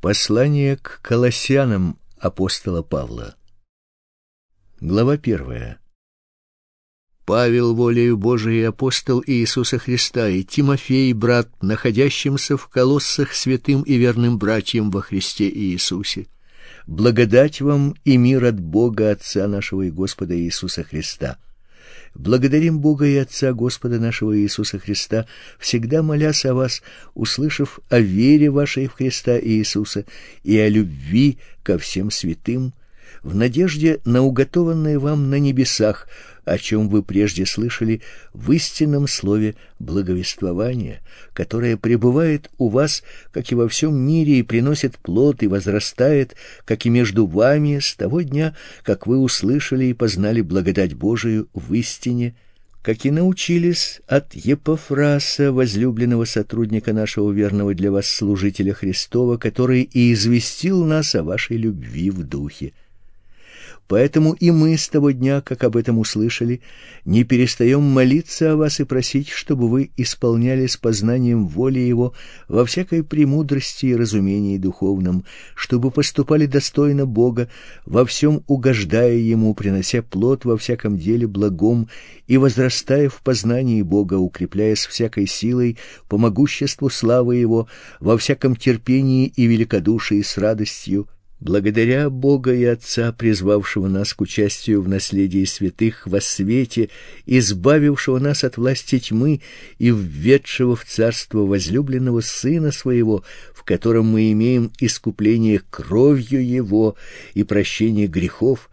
Послание к Колоссянам апостола Павла. Глава первая. Павел, волею Божией апостол Иисуса Христа, и Тимофей, брат, находящимся в Колоссах святым и верным братьям во Христе Иисусе. Благодать вам и мир от Бога Отца нашего и Господа Иисуса Христа. Благодарим Бога и Отца Господа нашего Иисуса Христа, всегда молясь о вас, услышав о вере вашей в Христа Иисуса и о любви ко всем святым, в надежде на уготованное вам на небесах, о чем вы прежде слышали в истинном слове благовествования, которое пребывает у вас, как и во всем мире, и приносит плод и возрастает, как и между вами с того дня, как вы услышали и познали благодать Божию в истине, как и научились от Епофраса, возлюбленного сотрудника нашего верного для вас служителя Христова, который и известил нас о вашей любви в духе. Поэтому и мы с того дня, как об этом услышали, не перестаем молиться о вас и просить, чтобы вы исполняли с познанием воли Его во всякой премудрости и разумении духовном, чтобы поступали достойно Бога, во всем угождая Ему, принося плод во всяком деле благом и возрастая в познании Бога, укрепляясь всякой силой по могуществу славы Его, во всяком терпении и великодушии с радостью, Благодаря Бога и Отца, призвавшего нас к участию в наследии святых во свете, избавившего нас от власти тьмы и введшего в царство возлюбленного Сына Своего, в котором мы имеем искупление кровью Его и прощение грехов,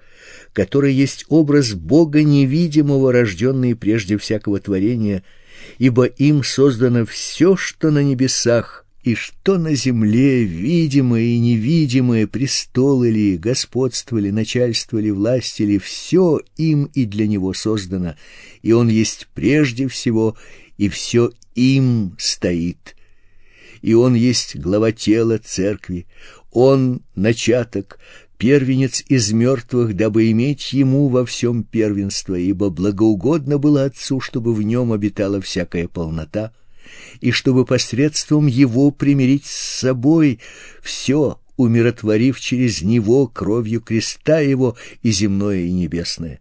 который есть образ Бога невидимого, рожденный прежде всякого творения, ибо им создано все, что на небесах, и что на земле видимое и невидимое, престолы ли, господство ли, начальство ли, власть ли, все им и для него создано, и он есть прежде всего, и все им стоит. И он есть глава тела церкви, он начаток, первенец из мертвых, дабы иметь ему во всем первенство, ибо благоугодно было Отцу, чтобы в нем обитала всякая полнота — и чтобы посредством его примирить с собой все, умиротворив через него кровью креста его и земное и небесное.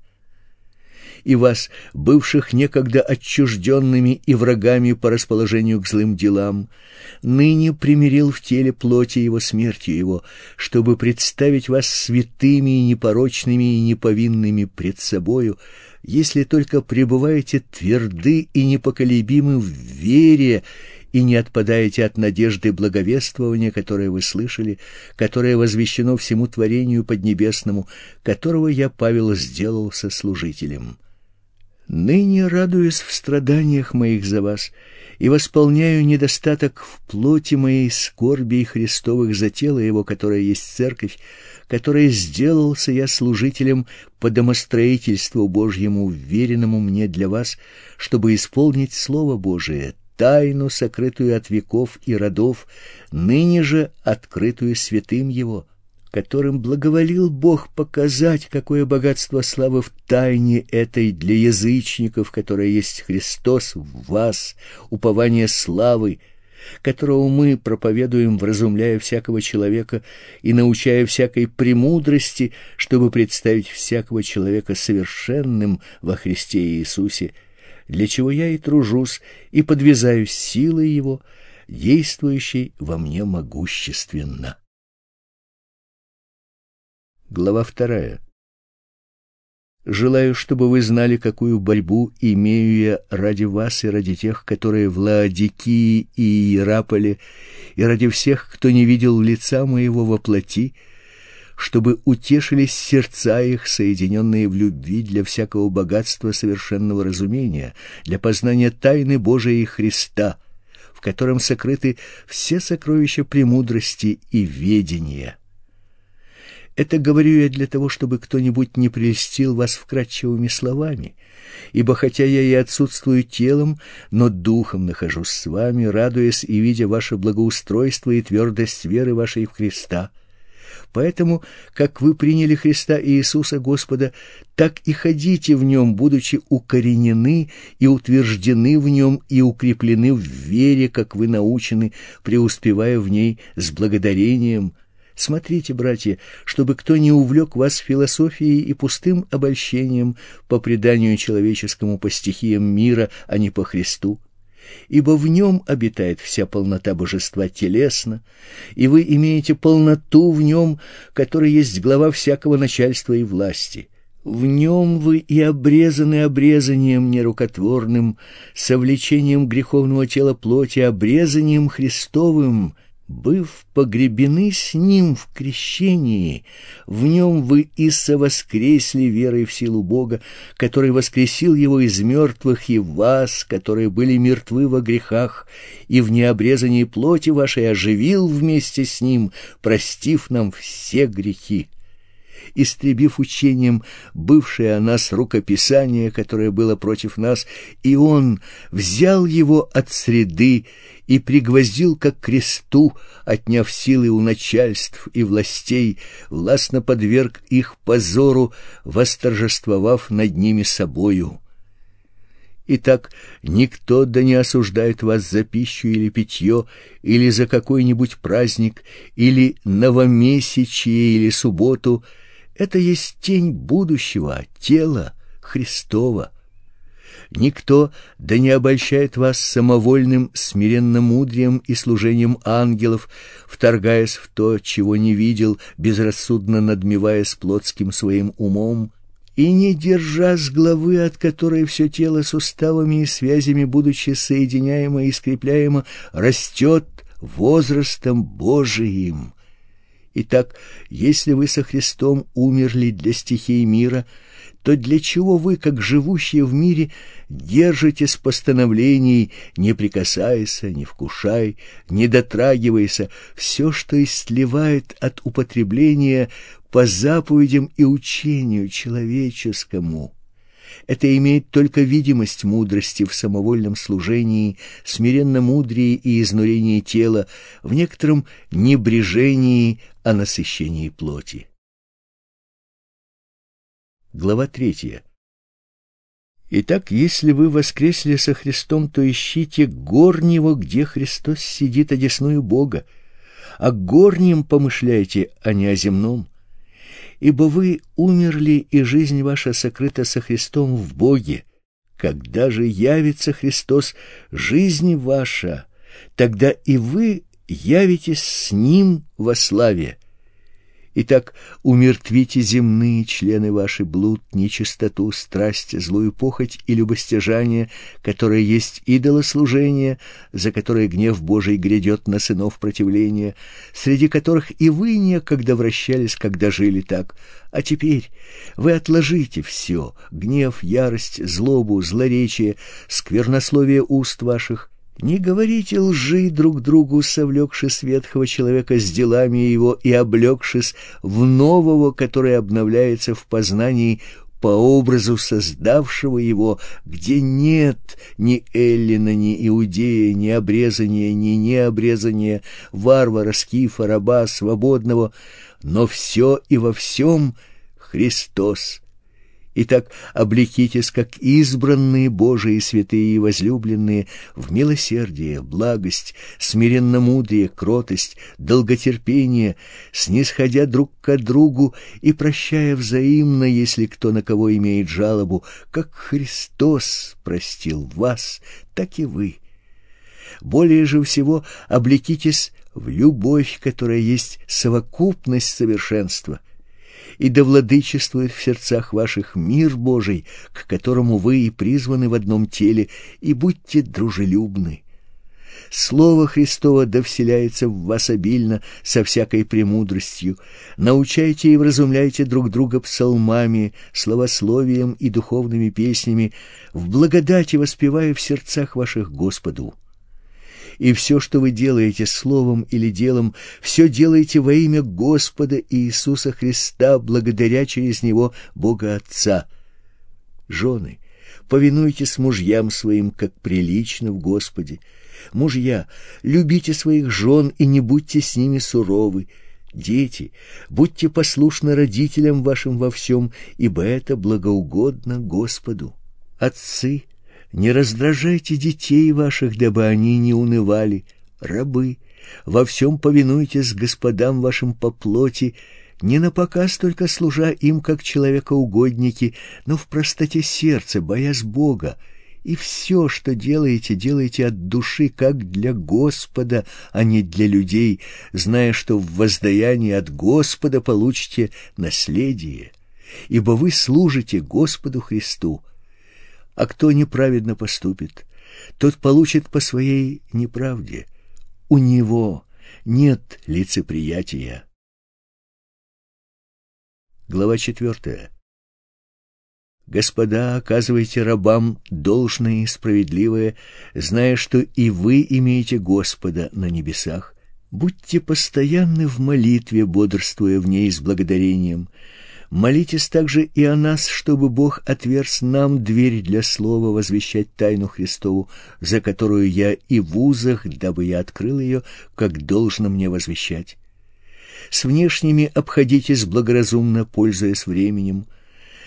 И вас, бывших некогда отчужденными и врагами по расположению к злым делам, ныне примирил в теле плоти его смертью его, чтобы представить вас святыми и непорочными и неповинными пред собою, если только пребываете тверды и непоколебимы в вере и не отпадаете от надежды благовествования, которое вы слышали, которое возвещено всему творению поднебесному, которого я, Павел, сделал сослужителем. Ныне радуюсь в страданиях моих за вас и восполняю недостаток в плоти моей скорби и Христовых за тело его, которое есть церковь, которой сделался я служителем по домостроительству Божьему, веренному мне для вас, чтобы исполнить Слово Божие, тайну, сокрытую от веков и родов, ныне же открытую святым Его, которым благоволил Бог показать, какое богатство славы в тайне этой для язычников, которая есть Христос в вас, упование славы, которого мы проповедуем, вразумляя всякого человека и научая всякой премудрости, чтобы представить всякого человека совершенным во Христе Иисусе, для чего я и тружусь и подвязаюсь силой Его, действующей во мне могущественно. Глава вторая. Желаю, чтобы вы знали, какую борьбу имею я ради вас и ради тех, которые в Лаодикии и Иераполе, и ради всех, кто не видел лица моего во плоти, чтобы утешились сердца их, соединенные в любви для всякого богатства совершенного разумения, для познания тайны Божией Христа, в котором сокрыты все сокровища премудрости и ведения. Это говорю я для того, чтобы кто-нибудь не прельстил вас вкрадчивыми словами, ибо хотя я и отсутствую телом, но духом нахожусь с вами, радуясь и видя ваше благоустройство и твердость веры вашей в Христа. Поэтому, как вы приняли Христа Иисуса Господа, так и ходите в нем, будучи укоренены и утверждены в нем и укреплены в вере, как вы научены, преуспевая в ней с благодарением. Смотрите, братья, чтобы кто не увлек вас философией и пустым обольщением по преданию человеческому по стихиям мира, а не по Христу ибо в нем обитает вся полнота божества телесно, и вы имеете полноту в нем, который есть глава всякого начальства и власти. В нем вы и обрезаны обрезанием нерукотворным, совлечением греховного тела плоти, обрезанием Христовым — быв погребены с Ним в крещении, в Нем вы и совоскресли верой в силу Бога, который воскресил Его из мертвых, и вас, которые были мертвы во грехах, и в необрезании плоти вашей оживил вместе с Ним, простив нам все грехи истребив учением бывшее о нас рукописание, которое было против нас, и он взял его от среды и пригвоздил как кресту, отняв силы у начальств и властей, властно подверг их позору, восторжествовав над ними собою. Итак, никто да не осуждает вас за пищу или питье, или за какой-нибудь праздник, или новомесячие, или субботу — это есть тень будущего, тела Христова. Никто да не обольщает вас самовольным смиренномудрием и служением ангелов, вторгаясь в то, чего не видел, безрассудно надмеваясь плотским своим умом, и не держа с главы, от которой все тело суставами и связями, будучи соединяемо и скрепляемо, растет возрастом Божиим. Итак, если вы со Христом умерли для стихий мира, то для чего вы, как живущие в мире, держитесь постановлений «не прикасайся, не вкушай, не дотрагивайся» все, что истлевает от употребления по заповедям и учению человеческому? Это имеет только видимость мудрости в самовольном служении, смиренно мудрии и изнурении тела, в некотором небрежении о насыщении плоти. Глава третья. Итак, если вы воскресли со Христом, то ищите горнего, где Христос сидит одесную Бога, а горнем помышляйте, а не о земном ибо вы умерли, и жизнь ваша сокрыта со Христом в Боге. Когда же явится Христос, жизнь ваша, тогда и вы явитесь с Ним во славе. Итак, умертвите земные члены ваши блуд, нечистоту, страсть, злую похоть и любостяжание, которое есть идолослужение, за которое гнев Божий грядет на сынов противления, среди которых и вы некогда вращались, когда жили так. А теперь вы отложите все — гнев, ярость, злобу, злоречие, сквернословие уст ваших — не говорите лжи друг другу, совлекшись ветхого человека с делами его и облегшись в нового, который обновляется в познании по образу создавшего его, где нет ни Эллина, ни Иудея, ни обрезания, ни необрезания, варвара, скифа, раба, свободного, но все и во всем Христос Итак, облекитесь, как избранные Божии святые и возлюбленные, в милосердие, благость, смиренномудрие, кротость, долготерпение, снисходя друг к другу и прощая взаимно, если кто на кого имеет жалобу, как Христос простил вас, так и вы. Более же всего облекитесь в любовь, которая есть совокупность совершенства — и да владычествует в сердцах ваших мир Божий, к которому вы и призваны в одном теле, и будьте дружелюбны. Слово Христово да вселяется в вас обильно со всякой премудростью. Научайте и вразумляйте друг друга псалмами, словословием и духовными песнями, в благодати воспевая в сердцах ваших Господу и все, что вы делаете словом или делом, все делаете во имя Господа Иисуса Христа, благодаря через Него Бога Отца. Жены, повинуйтесь мужьям своим, как прилично в Господе. Мужья, любите своих жен и не будьте с ними суровы. Дети, будьте послушны родителям вашим во всем, ибо это благоугодно Господу. Отцы, не раздражайте детей ваших, дабы они не унывали. Рабы, во всем повинуйтесь господам вашим по плоти, не на показ только служа им как человекоугодники, но в простоте сердца, боясь Бога, и все, что делаете, делайте от души, как для Господа, а не для людей, зная, что в воздаянии от Господа получите наследие, ибо вы служите Господу Христу. А кто неправедно поступит, тот получит по своей неправде. У него нет лицеприятия. Глава четвертая. Господа, оказывайте рабам должное и справедливое, зная, что и вы имеете Господа на небесах. Будьте постоянны в молитве, бодрствуя в ней с благодарением. Молитесь также и о нас, чтобы Бог отверз нам дверь для слова возвещать тайну Христову, за которую я и в узах, дабы я открыл ее, как должно мне возвещать. С внешними обходитесь благоразумно, пользуясь временем,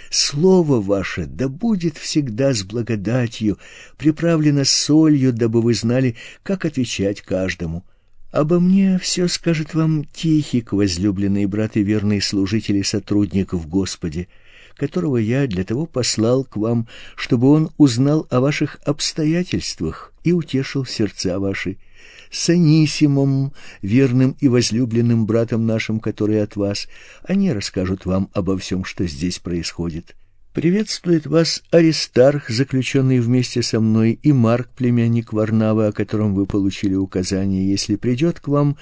Слово ваше да будет всегда с благодатью, приправлено солью, дабы вы знали, как отвечать каждому. Обо мне все скажет вам Тихик, возлюбленный брат и верный служитель и сотрудник в Господе, которого я для того послал к вам, чтобы он узнал о ваших обстоятельствах и утешил сердца ваши с Анисимом, верным и возлюбленным братом нашим, который от вас. Они расскажут вам обо всем, что здесь происходит. Приветствует вас Аристарх, заключенный вместе со мной, и Марк, племянник Варнавы, о котором вы получили указание. Если придет к вам,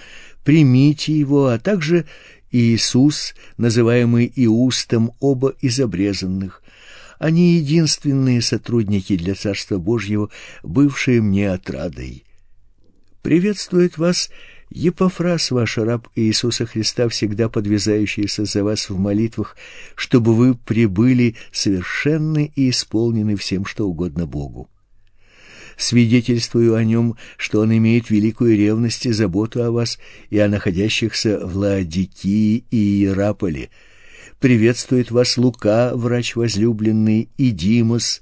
примите его, а также Иисус, называемый Иустом, оба из обрезанных. Они единственные сотрудники для Царства Божьего, бывшие мне отрадой. Приветствует вас Епофраз, ваш раб Иисуса Христа, всегда подвязающийся за вас в молитвах, чтобы вы прибыли совершенны и исполнены всем, что угодно Богу. Свидетельствую о нем, что он имеет великую ревность и заботу о вас и о находящихся в Лаодикии и Иераполе. Приветствует вас Лука, врач возлюбленный, и Димос,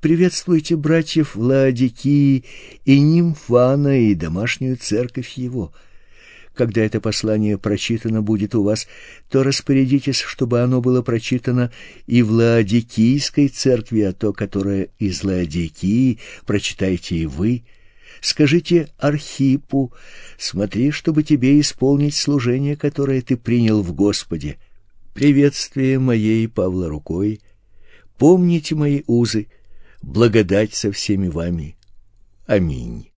Приветствуйте братьев Ладикии и Нимфана и домашнюю церковь его. Когда это послание прочитано будет у вас, то распорядитесь, чтобы оно было прочитано и в Лаодикийской церкви, а то, которое из Лаодикии, прочитайте и вы. Скажите Архипу, смотри, чтобы тебе исполнить служение, которое ты принял в Господе. Приветствие моей Павла рукой. Помните мои узы, благодать со всеми вами. Аминь.